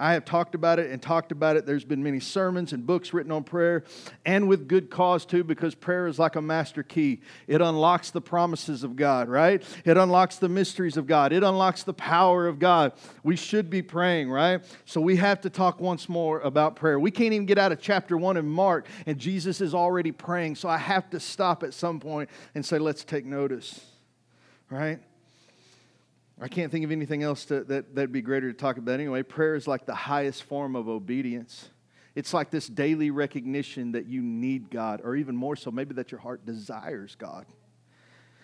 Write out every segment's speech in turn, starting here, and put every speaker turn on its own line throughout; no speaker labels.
I have talked about it and talked about it. There's been many sermons and books written on prayer, and with good cause too, because prayer is like a master key. It unlocks the promises of God, right? It unlocks the mysteries of God, it unlocks the power of God. We should be praying, right? So we have to talk once more about prayer. We can't even get out of chapter one in Mark, and Jesus is already praying. So I have to stop at some point and say, let's take notice, right? I can't think of anything else to, that, that'd be greater to talk about anyway. Prayer is like the highest form of obedience. It's like this daily recognition that you need God, or even more so, maybe that your heart desires God.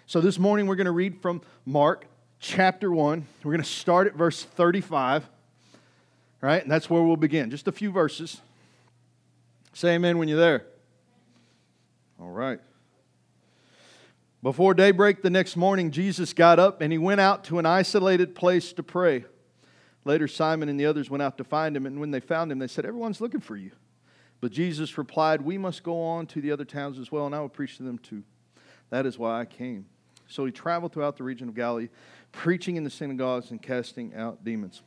So this morning we're going to read from Mark chapter 1. We're going to start at verse 35, right? And that's where we'll begin. Just a few verses. Say amen when you're there. All right. Before daybreak the next morning, Jesus got up and he went out to an isolated place to pray. Later, Simon and the others went out to find him, and when they found him, they said, Everyone's looking for you. But Jesus replied, We must go on to the other towns as well, and I will preach to them too. That is why I came. So he traveled throughout the region of Galilee, preaching in the synagogues and casting out demons.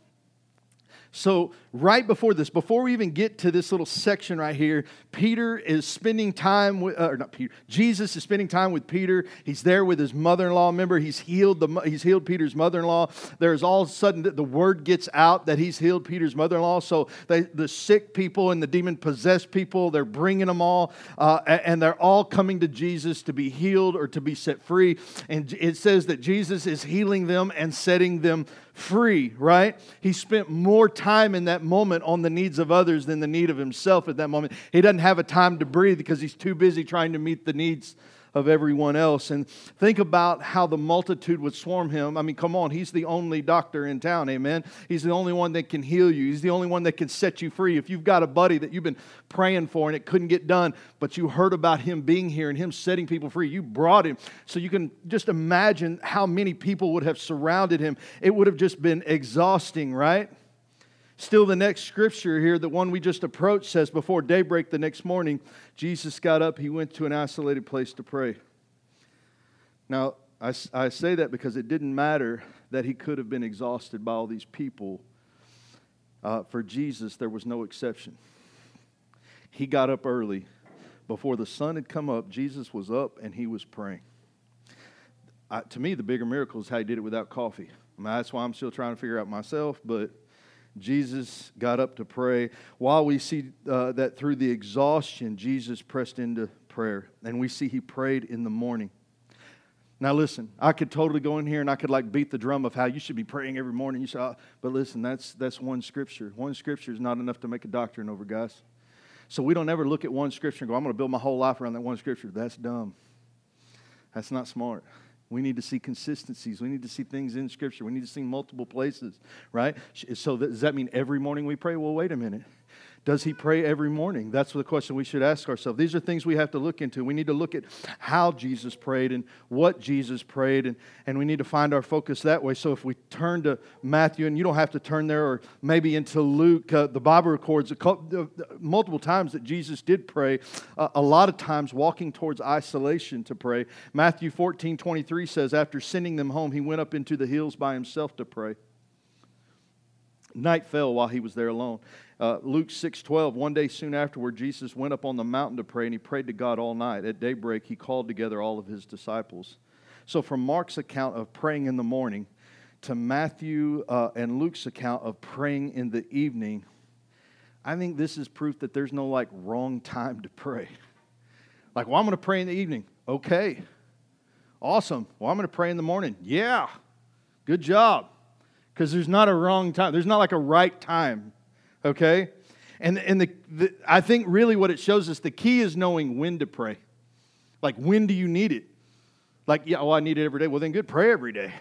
So, right before this, before we even get to this little section right here, Peter is spending time with, uh, or not Peter, Jesus is spending time with Peter. He's there with his mother in law. Remember, he's healed, the, he's healed Peter's mother in law. There's all of a sudden the word gets out that he's healed Peter's mother in law. So, they, the sick people and the demon possessed people, they're bringing them all, uh, and they're all coming to Jesus to be healed or to be set free. And it says that Jesus is healing them and setting them free, right? He spent more time in that moment on the needs of others than the need of himself at that moment. He doesn't have a time to breathe because he's too busy trying to meet the needs of everyone else. And think about how the multitude would swarm him. I mean, come on, he's the only doctor in town, amen? He's the only one that can heal you, he's the only one that can set you free. If you've got a buddy that you've been praying for and it couldn't get done, but you heard about him being here and him setting people free, you brought him. So you can just imagine how many people would have surrounded him. It would have just been exhausting, right? Still, the next scripture here, the one we just approached, says, Before daybreak the next morning, Jesus got up, he went to an isolated place to pray. Now, I, I say that because it didn't matter that he could have been exhausted by all these people. Uh, for Jesus, there was no exception. He got up early. Before the sun had come up, Jesus was up and he was praying. Uh, to me, the bigger miracle is how he did it without coffee. I mean, that's why I'm still trying to figure out myself, but Jesus got up to pray. While we see uh, that through the exhaustion, Jesus pressed into prayer. And we see he prayed in the morning. Now, listen, I could totally go in here and I could like beat the drum of how you should be praying every morning. You should, uh, but listen, that's, that's one scripture. One scripture is not enough to make a doctrine over, guys. So we don't ever look at one scripture and go, I'm going to build my whole life around that one scripture. That's dumb. That's not smart. We need to see consistencies. We need to see things in Scripture. We need to see multiple places, right? So, does that mean every morning we pray? Well, wait a minute. Does he pray every morning? That's the question we should ask ourselves. These are things we have to look into. We need to look at how Jesus prayed and what Jesus prayed, and, and we need to find our focus that way. So if we turn to Matthew, and you don't have to turn there, or maybe into Luke, uh, the Bible records multiple times that Jesus did pray, uh, a lot of times walking towards isolation to pray. Matthew 14 23 says, After sending them home, he went up into the hills by himself to pray. Night fell while he was there alone. Uh, Luke 6:12, one day soon afterward, Jesus went up on the mountain to pray, and he prayed to God all night. At daybreak, he called together all of his disciples. So, from Mark's account of praying in the morning to Matthew uh, and Luke's account of praying in the evening, I think this is proof that there's no like wrong time to pray. Like, well, I'm going to pray in the evening. Okay. Awesome. Well, I'm going to pray in the morning. Yeah. Good job. Because there's not a wrong time. There's not like a right time okay? And, and the, the, I think really what it shows us the key is knowing when to pray. Like, when do you need it? Like, yeah, oh, I need it every day. Well, then good, pray every day,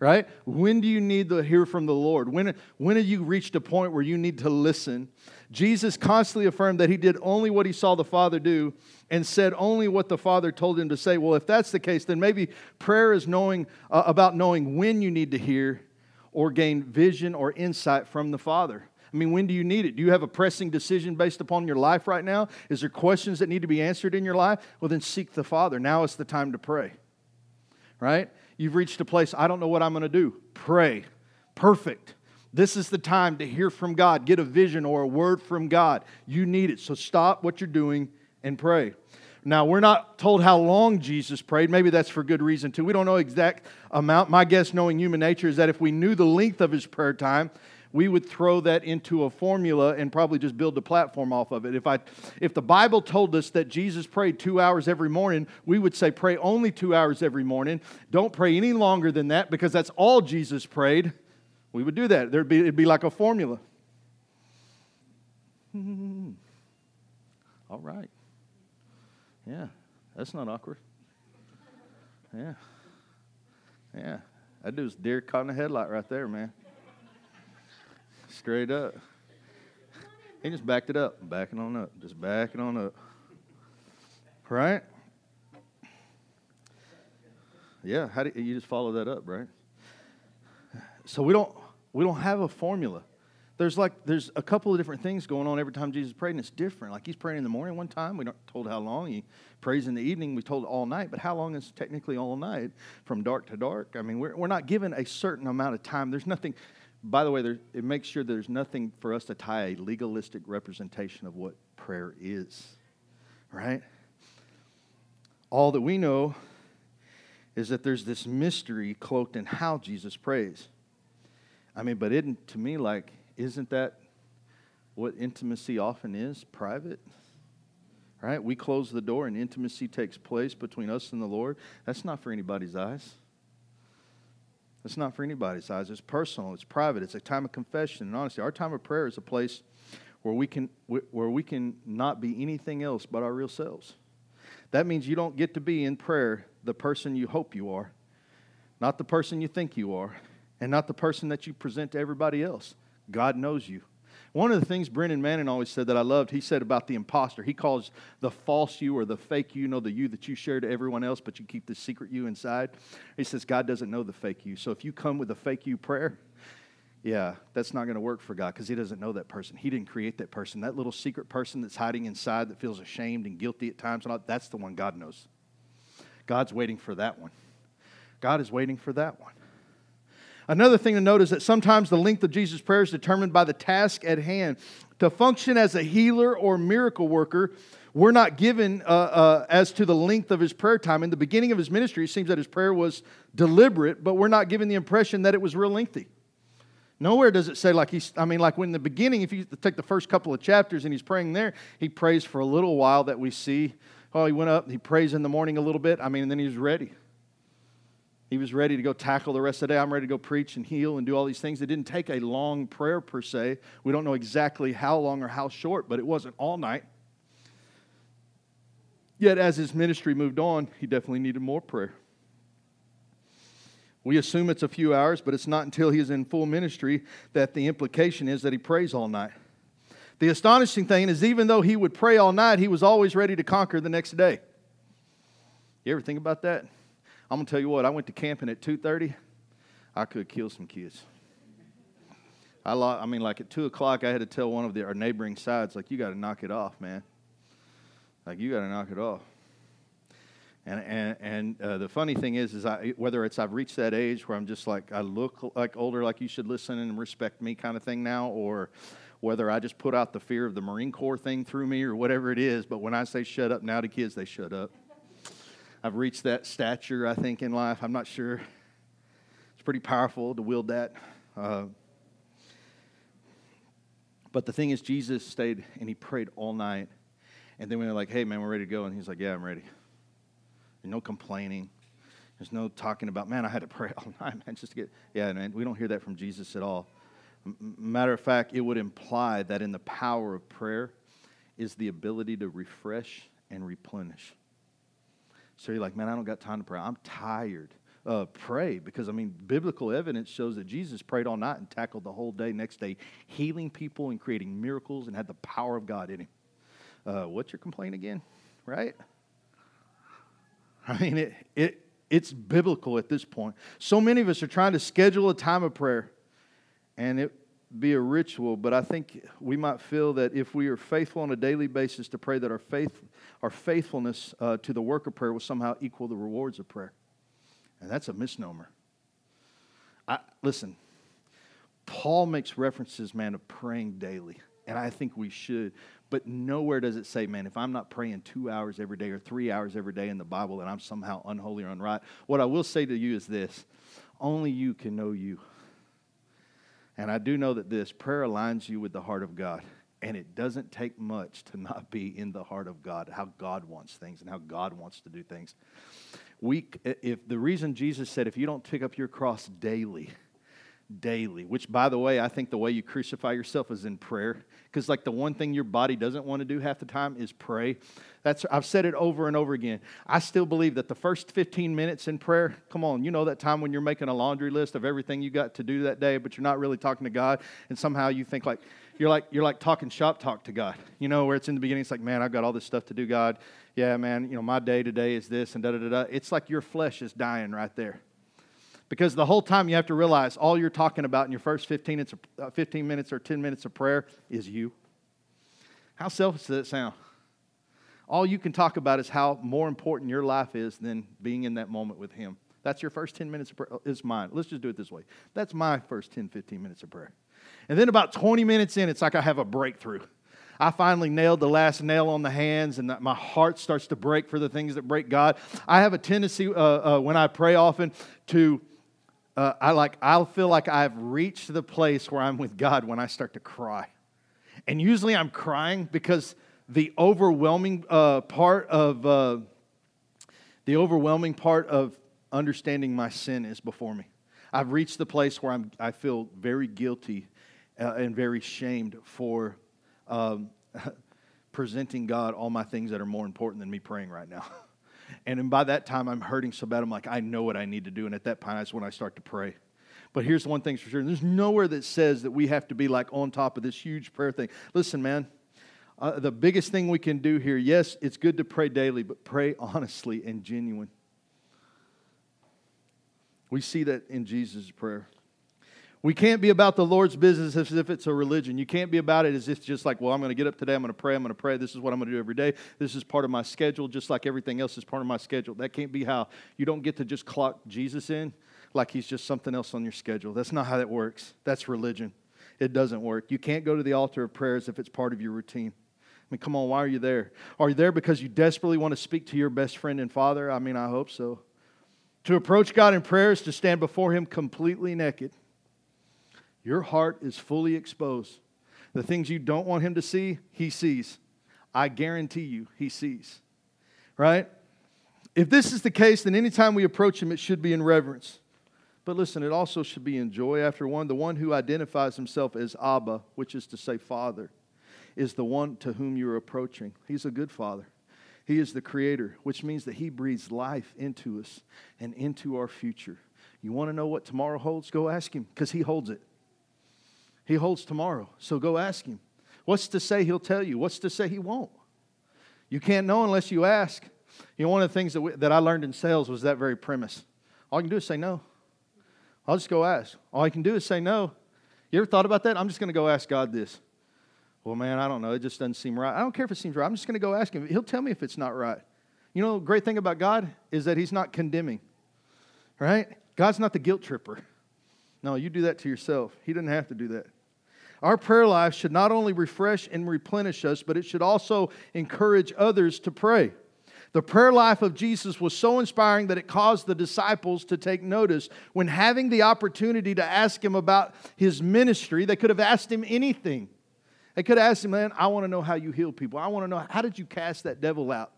right? When do you need to hear from the Lord? When, when have you reached a point where you need to listen? Jesus constantly affirmed that he did only what he saw the Father do and said only what the Father told him to say. Well, if that's the case, then maybe prayer is knowing uh, about knowing when you need to hear or gain vision or insight from the Father. I mean, when do you need it? Do you have a pressing decision based upon your life right now? Is there questions that need to be answered in your life? Well, then seek the Father. Now is the time to pray. Right? You've reached a place, I don't know what I'm going to do. Pray. Perfect. This is the time to hear from God, get a vision or a word from God. You need it. So stop what you're doing and pray. Now, we're not told how long Jesus prayed. Maybe that's for good reason, too. We don't know exact amount. My guess, knowing human nature, is that if we knew the length of his prayer time, we would throw that into a formula and probably just build a platform off of it. If, I, if the Bible told us that Jesus prayed two hours every morning, we would say pray only two hours every morning. Don't pray any longer than that because that's all Jesus prayed. We would do that. There'd be, it'd be like a formula. All right. Yeah, that's not awkward. Yeah. Yeah. That dude's deer caught in a headlight right there, man. Straight up. He just backed it up, backing on up, just backing on up. Right? Yeah, how do you just follow that up, right? So we don't we don't have a formula. There's like there's a couple of different things going on every time Jesus prayed, and it's different. Like he's praying in the morning one time, we don't told how long. He prays in the evening, we told all night. But how long is technically all night from dark to dark? I mean, we're we're not given a certain amount of time. There's nothing by the way, there, it makes sure there's nothing for us to tie a legalistic representation of what prayer is, right? All that we know is that there's this mystery cloaked in how Jesus prays. I mean, but isn't to me like, isn't that what intimacy often is? Private? Right? We close the door and intimacy takes place between us and the Lord. That's not for anybody's eyes. It's not for anybody's eyes. It's personal. It's private. It's a time of confession and honesty. Our time of prayer is a place where we can where we can not be anything else but our real selves. That means you don't get to be in prayer the person you hope you are, not the person you think you are, and not the person that you present to everybody else. God knows you. One of the things Brennan Manning always said that I loved, he said about the imposter. He calls the false you or the fake you, you know, the you that you share to everyone else, but you keep the secret you inside. He says God doesn't know the fake you. So if you come with a fake you prayer, yeah, that's not going to work for God because He doesn't know that person. He didn't create that person. That little secret person that's hiding inside that feels ashamed and guilty at times, that's the one God knows. God's waiting for that one. God is waiting for that one. Another thing to note is that sometimes the length of Jesus' prayer is determined by the task at hand. To function as a healer or miracle worker, we're not given uh, uh, as to the length of his prayer time. In the beginning of his ministry, it seems that his prayer was deliberate, but we're not given the impression that it was real lengthy. Nowhere does it say like he's, I mean, like when in the beginning, if you take the first couple of chapters and he's praying there, he prays for a little while that we see. Oh, he went up, he prays in the morning a little bit. I mean, and then he's ready. He was ready to go tackle the rest of the day. I'm ready to go preach and heal and do all these things. It didn't take a long prayer per se. We don't know exactly how long or how short, but it wasn't all night. Yet, as his ministry moved on, he definitely needed more prayer. We assume it's a few hours, but it's not until he is in full ministry that the implication is that he prays all night. The astonishing thing is, even though he would pray all night, he was always ready to conquer the next day. You ever think about that? I'm gonna tell you what. I went to camping at 2:30. I could kill some kids. I, I mean, like at two o'clock, I had to tell one of the, our neighboring sides, like, you got to knock it off, man. Like, you got to knock it off. And and and uh, the funny thing is, is I whether it's I've reached that age where I'm just like I look like older, like you should listen and respect me, kind of thing now, or whether I just put out the fear of the Marine Corps thing through me or whatever it is. But when I say shut up now to kids, they shut up. I've reached that stature, I think, in life. I'm not sure. It's pretty powerful to wield that. Uh, but the thing is, Jesus stayed and he prayed all night. And then we were like, hey, man, we're ready to go. And he's like, yeah, I'm ready. No complaining. There's no talking about, man, I had to pray all night, man, just to get. Yeah, man, we don't hear that from Jesus at all. Matter of fact, it would imply that in the power of prayer is the ability to refresh and replenish. So you're like, man, I don't got time to pray. I'm tired. Uh, pray because I mean, biblical evidence shows that Jesus prayed all night and tackled the whole day, next day, healing people and creating miracles and had the power of God in him. Uh, what's your complaint again? Right? I mean, it, it, it's biblical at this point. So many of us are trying to schedule a time of prayer, and it be a ritual, but I think we might feel that if we are faithful on a daily basis to pray, that our faith, our faithfulness uh, to the work of prayer will somehow equal the rewards of prayer, and that's a misnomer. I, listen, Paul makes references, man, of praying daily. And I think we should. But nowhere does it say, man, if I'm not praying two hours every day or three hours every day in the Bible, that I'm somehow unholy or unright. What I will say to you is this only you can know you. And I do know that this prayer aligns you with the heart of God. And it doesn't take much to not be in the heart of God, how God wants things and how God wants to do things. We, if the reason Jesus said, if you don't pick up your cross daily, daily, which, by the way, I think the way you crucify yourself is in prayer. Because, like, the one thing your body doesn't want to do half the time is pray. That's, I've said it over and over again. I still believe that the first 15 minutes in prayer, come on, you know that time when you're making a laundry list of everything you got to do that day, but you're not really talking to God, and somehow you think, like, you're like you're like talking shop talk to God. You know, where it's in the beginning, it's like, man, I've got all this stuff to do, God. Yeah, man, you know, my day today is this and da da da da. It's like your flesh is dying right there. Because the whole time you have to realize all you're talking about in your first 15 minutes, uh, 15 minutes or 10 minutes of prayer is you. How selfish does that sound? All you can talk about is how more important your life is than being in that moment with Him. That's your first 10 minutes of prayer. It's mine. Let's just do it this way. That's my first 10, 15 minutes of prayer. And then about 20 minutes in, it's like I have a breakthrough. I finally nailed the last nail on the hands, and my heart starts to break for the things that break God. I have a tendency uh, uh, when I pray often to uh, I like I'll feel like I've reached the place where I'm with God when I start to cry, and usually I'm crying because the overwhelming uh, part of uh, the overwhelming part of understanding my sin is before me. I've reached the place where I'm I feel very guilty uh, and very shamed for um, presenting God all my things that are more important than me praying right now. And by that time, I'm hurting so bad, I'm like, I know what I need to do. And at that point, that's when I start to pray. But here's the one thing for sure there's nowhere that says that we have to be like on top of this huge prayer thing. Listen, man, uh, the biggest thing we can do here, yes, it's good to pray daily, but pray honestly and genuine. We see that in Jesus' prayer. We can't be about the Lord's business as if it's a religion. You can't be about it as if it's just like, well, I'm going to get up today, I'm going to pray, I'm going to pray. This is what I'm going to do every day. This is part of my schedule, just like everything else is part of my schedule. That can't be how you don't get to just clock Jesus in like he's just something else on your schedule. That's not how that works. That's religion. It doesn't work. You can't go to the altar of prayer as if it's part of your routine. I mean, come on, why are you there? Are you there because you desperately want to speak to your best friend and father? I mean, I hope so. To approach God in prayer is to stand before Him completely naked your heart is fully exposed. The things you don't want him to see, he sees. I guarantee you, he sees. Right? If this is the case, then anytime we approach him, it should be in reverence. But listen, it also should be in joy. After one, the one who identifies himself as Abba, which is to say Father, is the one to whom you're approaching. He's a good Father. He is the Creator, which means that He breathes life into us and into our future. You want to know what tomorrow holds? Go ask Him, because He holds it. He holds tomorrow. So go ask him. What's to say he'll tell you? What's to say he won't? You can't know unless you ask. You know, one of the things that, we, that I learned in sales was that very premise. All you can do is say no. I'll just go ask. All you can do is say no. You ever thought about that? I'm just going to go ask God this. Well, man, I don't know. It just doesn't seem right. I don't care if it seems right. I'm just going to go ask Him. He'll tell me if it's not right. You know, the great thing about God is that He's not condemning, right? God's not the guilt tripper. No, you do that to yourself. He doesn't have to do that. Our prayer life should not only refresh and replenish us, but it should also encourage others to pray. The prayer life of Jesus was so inspiring that it caused the disciples to take notice. When having the opportunity to ask him about his ministry, they could have asked him anything. They could have asked him, Man, I want to know how you heal people. I want to know how did you cast that devil out?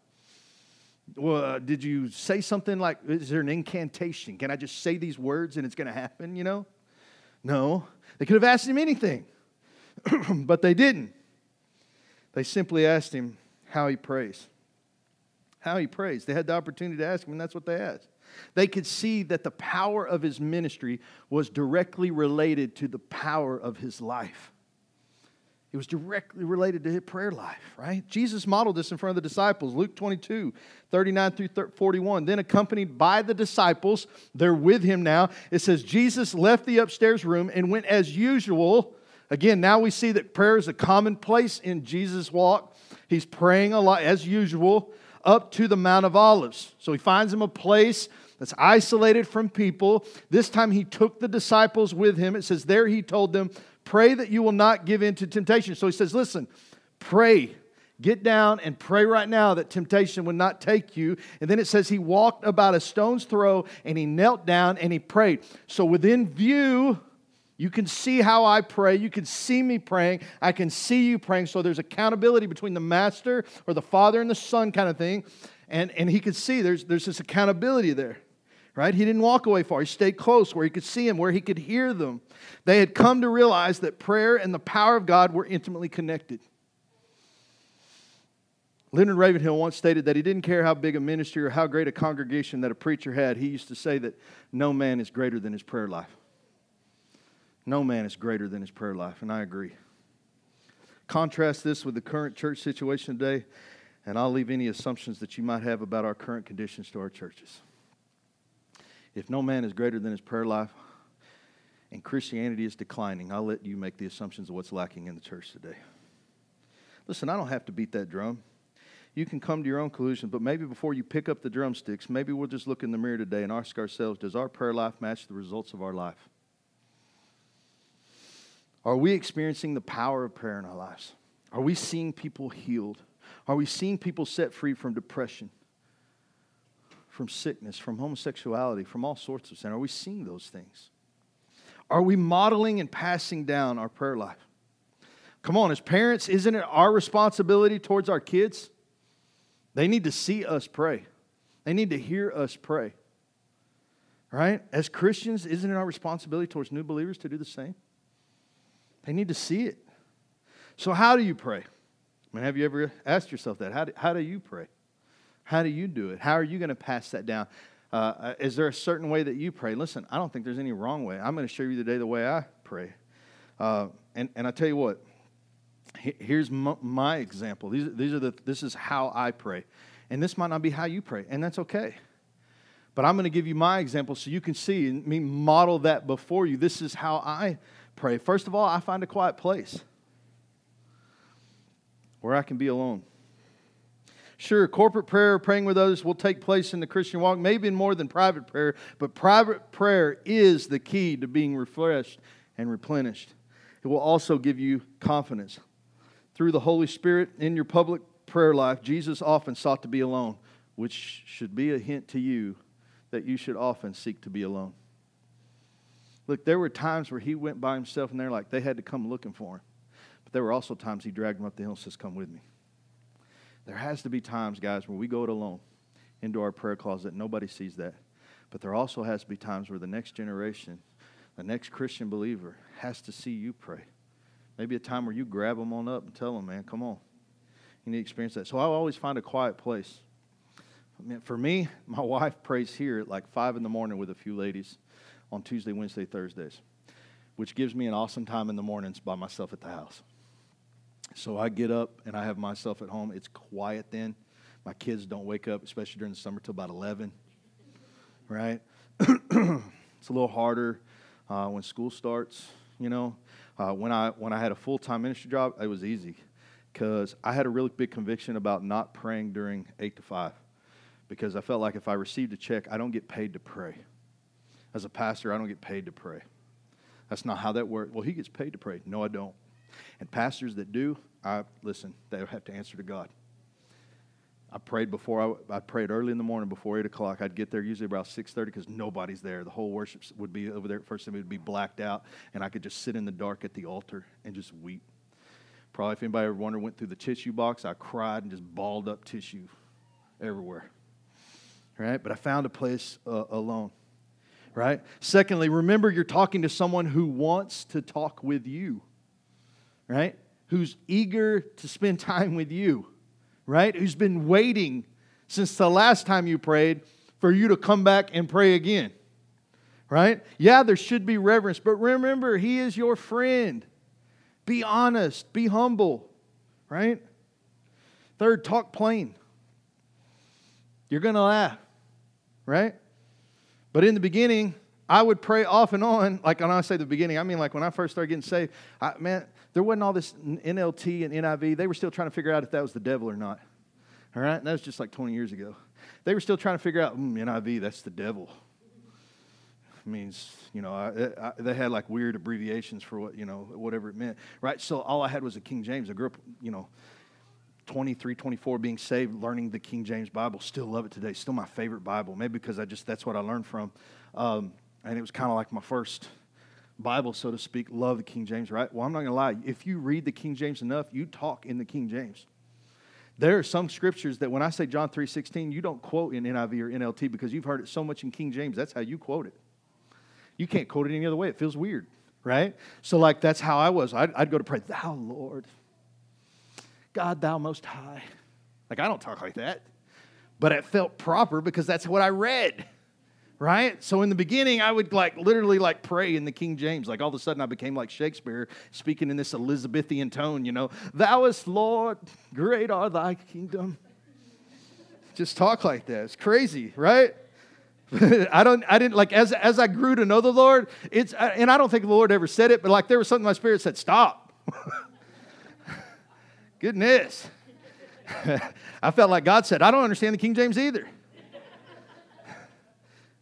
Well, uh, did you say something like, Is there an incantation? Can I just say these words and it's going to happen? You know? No. They could have asked him anything. but they didn't. They simply asked him how he prays. How he prays. They had the opportunity to ask him, and that's what they asked. They could see that the power of his ministry was directly related to the power of his life. It was directly related to his prayer life, right? Jesus modeled this in front of the disciples. Luke 22, 39 through 41. Then, accompanied by the disciples, they're with him now. It says, Jesus left the upstairs room and went as usual Again, now we see that prayer is a commonplace in Jesus' walk. He's praying a lot, as usual, up to the Mount of Olives. So he finds him a place that's isolated from people. This time he took the disciples with him. It says, There he told them, Pray that you will not give in to temptation. So he says, Listen, pray. Get down and pray right now that temptation would not take you. And then it says he walked about a stone's throw and he knelt down and he prayed. So within view, you can see how I pray. You can see me praying. I can see you praying. So there's accountability between the master or the father and the son kind of thing. And, and he could see there's, there's this accountability there, right? He didn't walk away far. He stayed close where he could see him, where he could hear them. They had come to realize that prayer and the power of God were intimately connected. Leonard Ravenhill once stated that he didn't care how big a ministry or how great a congregation that a preacher had. He used to say that no man is greater than his prayer life. No man is greater than his prayer life, and I agree. Contrast this with the current church situation today, and I'll leave any assumptions that you might have about our current conditions to our churches. If no man is greater than his prayer life, and Christianity is declining, I'll let you make the assumptions of what's lacking in the church today. Listen, I don't have to beat that drum. You can come to your own conclusion, but maybe before you pick up the drumsticks, maybe we'll just look in the mirror today and ask ourselves does our prayer life match the results of our life? Are we experiencing the power of prayer in our lives? Are we seeing people healed? Are we seeing people set free from depression, from sickness, from homosexuality, from all sorts of sin? Are we seeing those things? Are we modeling and passing down our prayer life? Come on, as parents, isn't it our responsibility towards our kids? They need to see us pray, they need to hear us pray. Right? As Christians, isn't it our responsibility towards new believers to do the same? They need to see it. So, how do you pray? I mean, have you ever asked yourself that? How do, how do you pray? How do you do it? How are you going to pass that down? Uh, is there a certain way that you pray? Listen, I don't think there's any wrong way. I'm going to show you today the way I pray. Uh, and, and I tell you what, here's my, my example. These, these are the, this is how I pray. And this might not be how you pray, and that's okay. But I'm going to give you my example so you can see and me model that before you. This is how I pray. First of all, I find a quiet place where I can be alone. Sure, corporate prayer, praying with others, will take place in the Christian walk, maybe more than private prayer, but private prayer is the key to being refreshed and replenished. It will also give you confidence. Through the Holy Spirit in your public prayer life, Jesus often sought to be alone, which should be a hint to you that you should often seek to be alone. Look, there were times where he went by himself and they're like, they had to come looking for him. But there were also times he dragged them up the hill and says, Come with me. There has to be times, guys, where we go it alone into our prayer closet. Nobody sees that. But there also has to be times where the next generation, the next Christian believer, has to see you pray. Maybe a time where you grab them on up and tell them, man, come on. You need to experience that. So I always find a quiet place. I mean, for me, my wife prays here at like 5 in the morning with a few ladies on Tuesday, Wednesday, Thursdays, which gives me an awesome time in the mornings by myself at the house. So I get up and I have myself at home. It's quiet then. My kids don't wake up, especially during the summer, till about 11, right? it's a little harder uh, when school starts, you know. Uh, when, I, when I had a full time ministry job, it was easy because I had a really big conviction about not praying during 8 to 5 because I felt like if I received a check, I don't get paid to pray. As a pastor, I don't get paid to pray. That's not how that works. Well, he gets paid to pray. No, I don't. And pastors that do, I listen, they have to answer to God. I prayed before I, I prayed early in the morning before eight o'clock. I'd get there usually about six thirty because nobody's there. The whole worship would be over there. First, it would be blacked out, and I could just sit in the dark at the altar and just weep. Probably, if anybody ever wondered, went through the tissue box, I cried and just balled up tissue everywhere. Right, but I found a place uh, alone right? Secondly, remember you're talking to someone who wants to talk with you, right? Who's eager to spend time with you, right? Who's been waiting since the last time you prayed for you to come back and pray again, right? Yeah, there should be reverence, but remember, He is your friend. Be honest, be humble, right? Third, talk plain. You're going to laugh, right? But in the beginning, I would pray off and on. Like when I say the beginning, I mean like when I first started getting saved, I, man, there wasn't all this NLT and NIV. They were still trying to figure out if that was the devil or not. All right? And that was just like 20 years ago. they were still trying to figure out mm, NIV, that's the devil. means, you know, I, I, they had like weird abbreviations for what, you know, whatever it meant, right? So all I had was a King James. I grew up, you know, 23, 24, being saved, learning the King James Bible. Still love it today. Still my favorite Bible. Maybe because I just, that's what I learned from. Um, and it was kind of like my first Bible, so to speak. Love the King James, right? Well, I'm not going to lie. If you read the King James enough, you talk in the King James. There are some scriptures that when I say John 3.16, you don't quote in NIV or NLT because you've heard it so much in King James. That's how you quote it. You can't quote it any other way. It feels weird, right? So, like, that's how I was. I'd, I'd go to pray, Thou, Lord, God, Thou Most High. Like, I don't talk like that. But it felt proper because that's what I read right? So in the beginning, I would like literally like pray in the King James. Like all of a sudden, I became like Shakespeare, speaking in this Elizabethan tone. You know, Thou is Lord, great are Thy kingdom. Just talk like that. It's crazy, right? I don't. I didn't like as as I grew to know the Lord. It's and I don't think the Lord ever said it, but like there was something in my spirit said, "Stop." Goodness. I felt like God said, "I don't understand the King James either."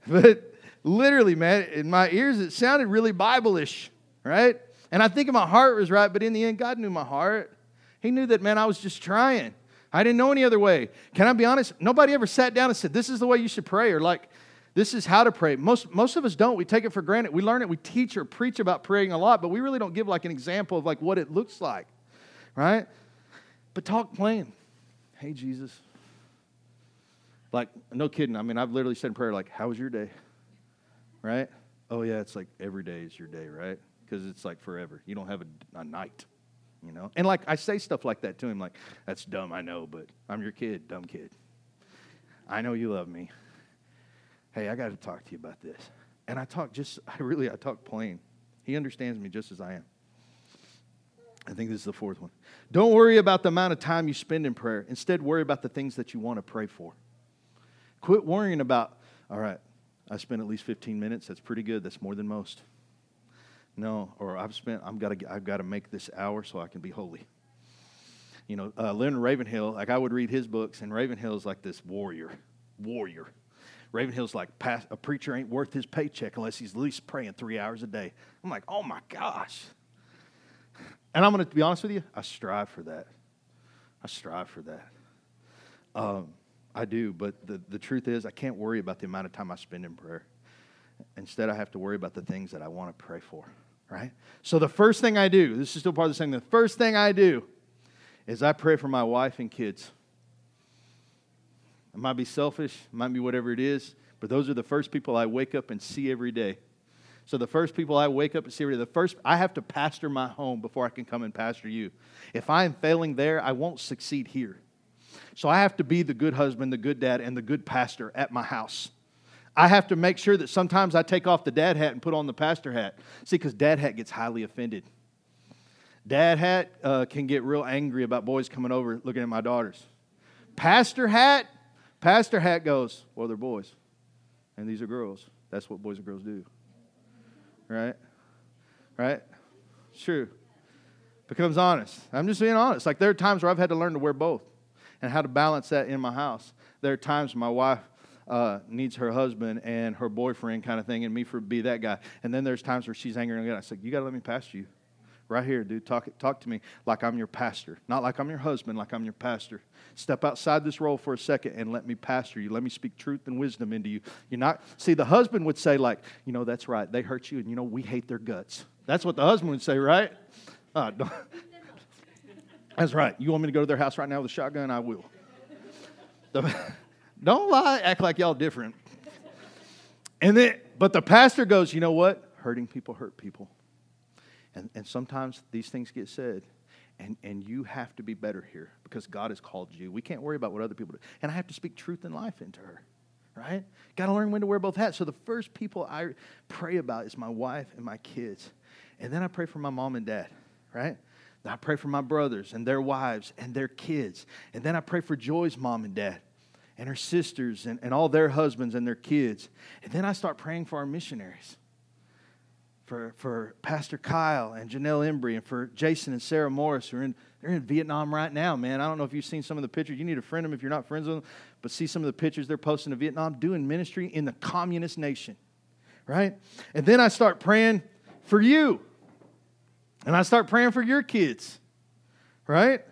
But literally, man, in my ears, it sounded really Bible-ish, right? And I think my heart was right, but in the end, God knew my heart. He knew that, man, I was just trying. I didn't know any other way. Can I be honest? Nobody ever sat down and said, This is the way you should pray, or like, this is how to pray. Most, most of us don't. We take it for granted. We learn it. We teach or preach about praying a lot, but we really don't give like an example of like what it looks like, right? But talk plain. Hey, Jesus, like, no kidding. I mean, I've literally said in prayer, like, how was your day? Right? Oh, yeah, it's like every day is your day, right? Because it's like forever. You don't have a, a night, you know? And like, I say stuff like that to him, like, that's dumb, I know, but I'm your kid, dumb kid. I know you love me. Hey, I got to talk to you about this. And I talk just, I really, I talk plain. He understands me just as I am. I think this is the fourth one. Don't worry about the amount of time you spend in prayer. Instead, worry about the things that you want to pray for. Quit worrying about, all right, I spent at least 15 minutes. That's pretty good. That's more than most. No, or I've spent, I've got to, I've got to make this hour so I can be holy. You know, uh, Leonard Ravenhill, like I would read his books, and Ravenhill's like this warrior, warrior. Ravenhill's like, a preacher ain't worth his paycheck unless he's at least praying three hours a day. I'm like, oh my gosh. And I'm going to be honest with you, I strive for that. I strive for that. Um, I do, but the, the truth is, I can't worry about the amount of time I spend in prayer. Instead, I have to worry about the things that I want to pray for, right? So, the first thing I do, this is still part of the thing, the first thing I do is I pray for my wife and kids. It might be selfish, it might be whatever it is, but those are the first people I wake up and see every day. So the first people I wake up every day, the first I have to pastor my home before I can come and pastor you. If I am failing there, I won't succeed here. So I have to be the good husband, the good dad, and the good pastor at my house. I have to make sure that sometimes I take off the dad hat and put on the pastor hat. See, because dad hat gets highly offended. Dad hat uh, can get real angry about boys coming over looking at my daughters. Pastor hat, pastor hat goes, well, they're boys, and these are girls. That's what boys and girls do. Right? Right? It's true. Becomes honest. I'm just being honest. Like there are times where I've had to learn to wear both and how to balance that in my house. There are times my wife uh, needs her husband and her boyfriend kind of thing, and me for be that guy. And then there's times where she's angry and I said, "You got to let me pastor you." Right here, dude. Talk, talk to me like I'm your pastor. Not like I'm your husband, like I'm your pastor. Step outside this role for a second and let me pastor you. Let me speak truth and wisdom into you. You're not, see, the husband would say, like, you know, that's right. They hurt you, and you know, we hate their guts. That's what the husband would say, right? Uh, That's right. You want me to go to their house right now with a shotgun? I will. Don't lie, act like y'all different. And then, but the pastor goes, you know what? Hurting people hurt people. And, and sometimes these things get said, and, and you have to be better here because God has called you. We can't worry about what other people do. And I have to speak truth and life into her, right? Got to learn when to wear both hats. So the first people I pray about is my wife and my kids. And then I pray for my mom and dad, right? I pray for my brothers and their wives and their kids. And then I pray for Joy's mom and dad and her sisters and, and all their husbands and their kids. And then I start praying for our missionaries. For, for Pastor Kyle and Janelle Embry and for Jason and Sarah Morris who are in, they're in Vietnam right now, man. I don't know if you've seen some of the pictures. You need to friend them if you're not friends with them, but see some of the pictures they're posting of Vietnam doing ministry in the communist nation, right? And then I start praying for you. And I start praying for your kids, right?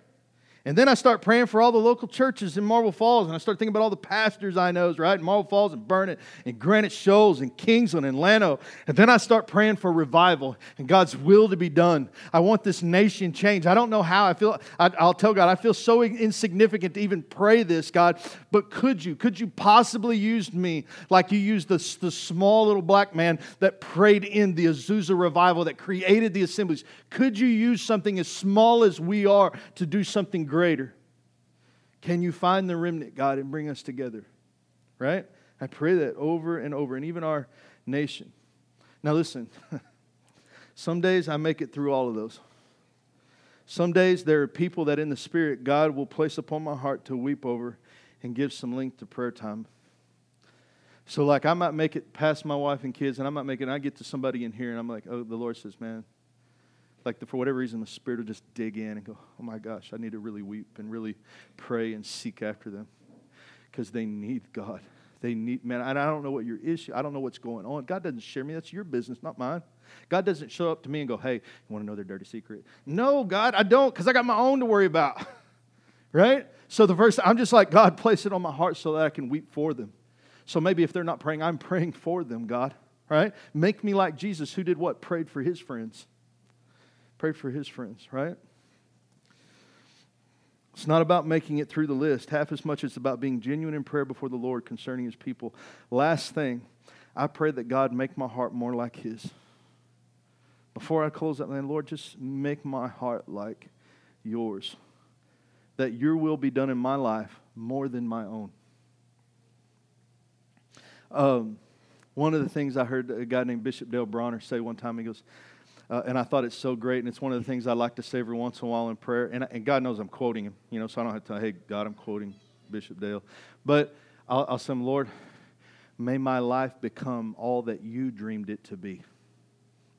And then I start praying for all the local churches in Marble Falls, and I start thinking about all the pastors I know, right? In Marble Falls and Burnet and Granite Shoals and Kingsland and Llano. And then I start praying for revival and God's will to be done. I want this nation changed. I don't know how. I feel, I, will tell God, I feel so insignificant to even pray this, God. But could you? Could you possibly use me like you used the, the small little black man that prayed in the Azusa revival that created the assemblies? Could you use something as small as we are to do something greater. Can you find the remnant, God, and bring us together? Right? I pray that over and over, and even our nation. Now, listen, some days I make it through all of those. Some days there are people that in the Spirit God will place upon my heart to weep over and give some length to prayer time. So, like, I might make it past my wife and kids, and I might make it, I get to somebody in here, and I'm like, oh, the Lord says, man, like the, for whatever reason, the Spirit will just dig in and go, oh my gosh, I need to really weep and really pray and seek after them because they need God. They need, man, I don't know what your issue, I don't know what's going on. God doesn't share me. That's your business, not mine. God doesn't show up to me and go, hey, you want to know their dirty secret? No, God, I don't because I got my own to worry about. right? So the verse, I'm just like, God, place it on my heart so that I can weep for them. So maybe if they're not praying, I'm praying for them, God. Right? Make me like Jesus, who did what? Prayed for his friends. Pray for his friends, right? It's not about making it through the list half as much as it's about being genuine in prayer before the Lord concerning his people. Last thing, I pray that God make my heart more like his. Before I close that, man, Lord, just make my heart like yours. That your will be done in my life more than my own. Um, one of the things I heard a guy named Bishop Dale Bronner say one time, he goes, uh, and I thought it's so great, and it's one of the things I like to say every once in a while in prayer. And, and God knows I'm quoting him, you know, so I don't have to hey, God, I'm quoting Bishop Dale. But I'll, I'll say, Lord, may my life become all that you dreamed it to be,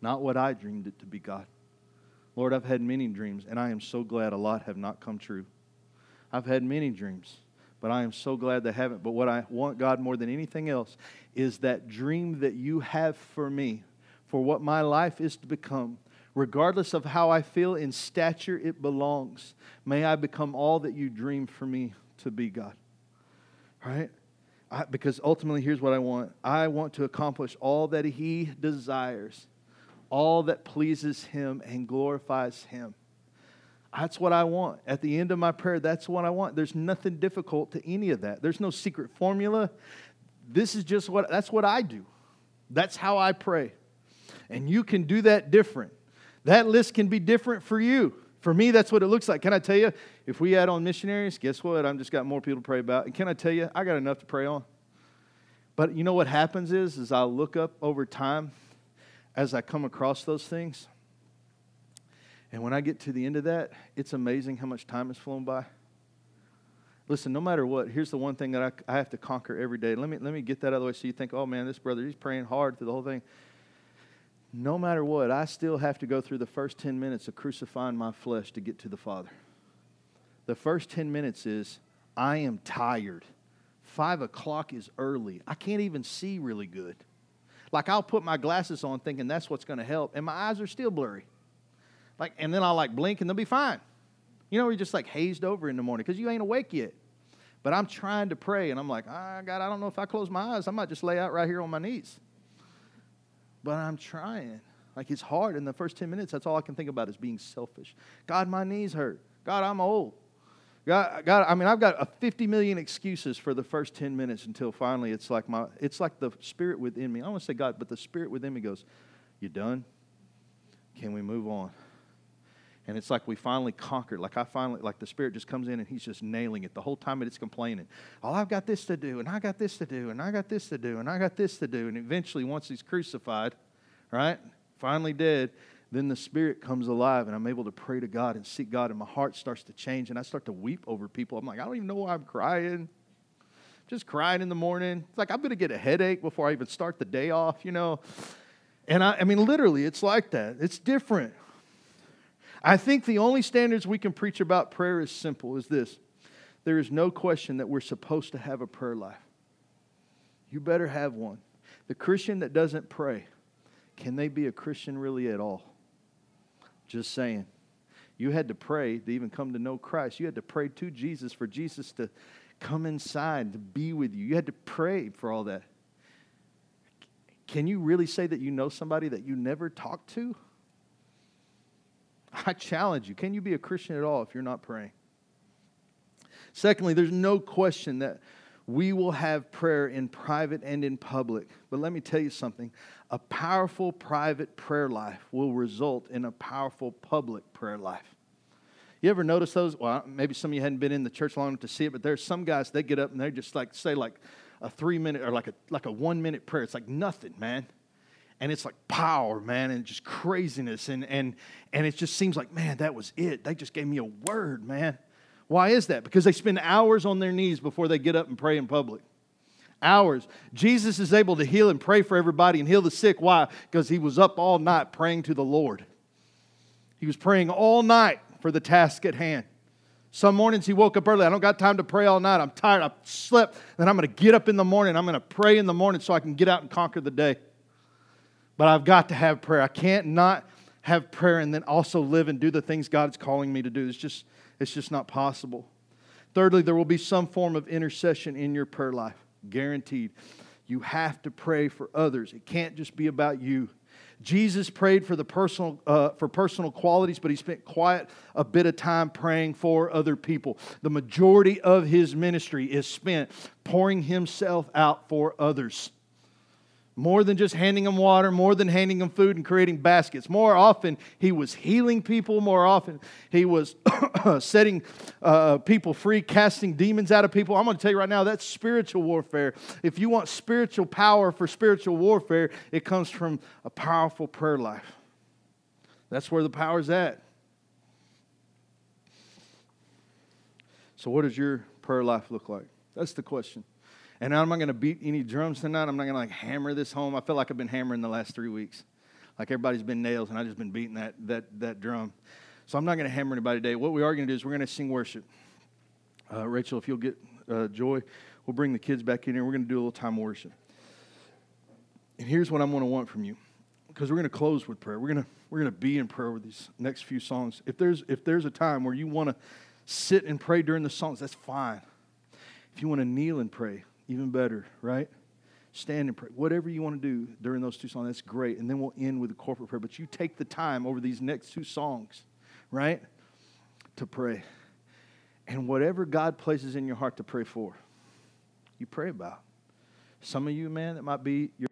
not what I dreamed it to be, God. Lord, I've had many dreams, and I am so glad a lot have not come true. I've had many dreams, but I am so glad they haven't. But what I want, God, more than anything else, is that dream that you have for me for what my life is to become. Regardless of how I feel in stature, it belongs. May I become all that you dream for me to be, God. Right? I, because ultimately, here's what I want I want to accomplish all that He desires, all that pleases Him and glorifies Him. That's what I want. At the end of my prayer, that's what I want. There's nothing difficult to any of that. There's no secret formula. This is just what that's what I do. That's how I pray. And you can do that different. That list can be different for you. For me, that's what it looks like. Can I tell you, if we add on missionaries, guess what? I've just got more people to pray about. And can I tell you, I got enough to pray on. But you know what happens is, is I'll look up over time as I come across those things. And when I get to the end of that, it's amazing how much time has flown by. Listen, no matter what, here's the one thing that I, I have to conquer every day. Let me, let me get that out of the way so you think, oh man, this brother, he's praying hard through the whole thing no matter what, I still have to go through the first 10 minutes of crucifying my flesh to get to the Father. The first 10 minutes is, I am tired. Five o'clock is early. I can't even see really good. Like I'll put my glasses on thinking that's what's going to help, and my eyes are still blurry. Like, and then I'll like blink and they'll be fine. You know, you're just like hazed over in the morning because you ain't awake yet. But I'm trying to pray, and I'm like, ah, God, I don't know if I close my eyes, I might just lay out right here on my knees but I'm trying. Like it's hard. In the first 10 minutes, that's all I can think about is being selfish. God, my knees hurt. God, I'm old. God, God, I mean, I've got a 50 million excuses for the first 10 minutes until finally it's like my, it's like the spirit within me. I don't want to say God, but the spirit within me goes, You done? Can we move on? And it's like we finally conquered. Like I finally, like the Spirit just comes in and He's just nailing it. The whole time it's complaining. Oh, I've got this to do, and I got this to do, and I got this to do, and I got this to do. And eventually, once He's crucified, right, finally dead, then the Spirit comes alive, and I'm able to pray to God and seek God, and my heart starts to change, and I start to weep over people. I'm like, I don't even know why I'm crying. Just crying in the morning. It's like I'm going to get a headache before I even start the day off, you know. And I, I mean, literally, it's like that. It's different. I think the only standards we can preach about prayer is simple is this. There is no question that we're supposed to have a prayer life. You better have one. The Christian that doesn't pray, can they be a Christian really at all? Just saying. You had to pray to even come to know Christ. You had to pray to Jesus for Jesus to come inside, to be with you. You had to pray for all that. Can you really say that you know somebody that you never talked to? I challenge you. Can you be a Christian at all if you're not praying? Secondly, there's no question that we will have prayer in private and in public. But let me tell you something a powerful private prayer life will result in a powerful public prayer life. You ever notice those? Well, maybe some of you hadn't been in the church long enough to see it, but there's some guys, they get up and they just like say like a three minute or like a, like a one minute prayer. It's like nothing, man. And it's like power, man, and just craziness. And, and, and it just seems like, man, that was it. They just gave me a word, man. Why is that? Because they spend hours on their knees before they get up and pray in public. Hours. Jesus is able to heal and pray for everybody and heal the sick. Why? Because he was up all night praying to the Lord. He was praying all night for the task at hand. Some mornings he woke up early. I don't got time to pray all night. I'm tired. I've slept. Then I'm going to get up in the morning. I'm going to pray in the morning so I can get out and conquer the day. But I've got to have prayer. I can't not have prayer and then also live and do the things God's calling me to do. It's just it's just not possible. Thirdly, there will be some form of intercession in your prayer life, guaranteed. You have to pray for others. It can't just be about you. Jesus prayed for the personal uh, for personal qualities, but he spent quite a bit of time praying for other people. The majority of his ministry is spent pouring himself out for others. More than just handing them water, more than handing them food and creating baskets. More often, he was healing people. More often, he was setting uh, people free, casting demons out of people. I'm going to tell you right now, that's spiritual warfare. If you want spiritual power for spiritual warfare, it comes from a powerful prayer life. That's where the power's at. So, what does your prayer life look like? That's the question. And I'm not going to beat any drums tonight. I'm not going to like hammer this home. I feel like I've been hammering the last three weeks. Like everybody's been nails, and I've just been beating that, that, that drum. So I'm not going to hammer anybody today. What we are going to do is we're going to sing worship. Uh, Rachel, if you'll get uh, Joy, we'll bring the kids back in here. We're going to do a little time of worship. And here's what I'm going to want from you, because we're going to close with prayer. We're going to we're going to be in prayer with these next few songs. If there's if there's a time where you want to sit and pray during the songs, that's fine. If you want to kneel and pray, even better, right? Stand and pray. Whatever you want to do during those two songs, that's great. And then we'll end with a corporate prayer. But you take the time over these next two songs, right, to pray. And whatever God places in your heart to pray for, you pray about. Some of you, man, that might be your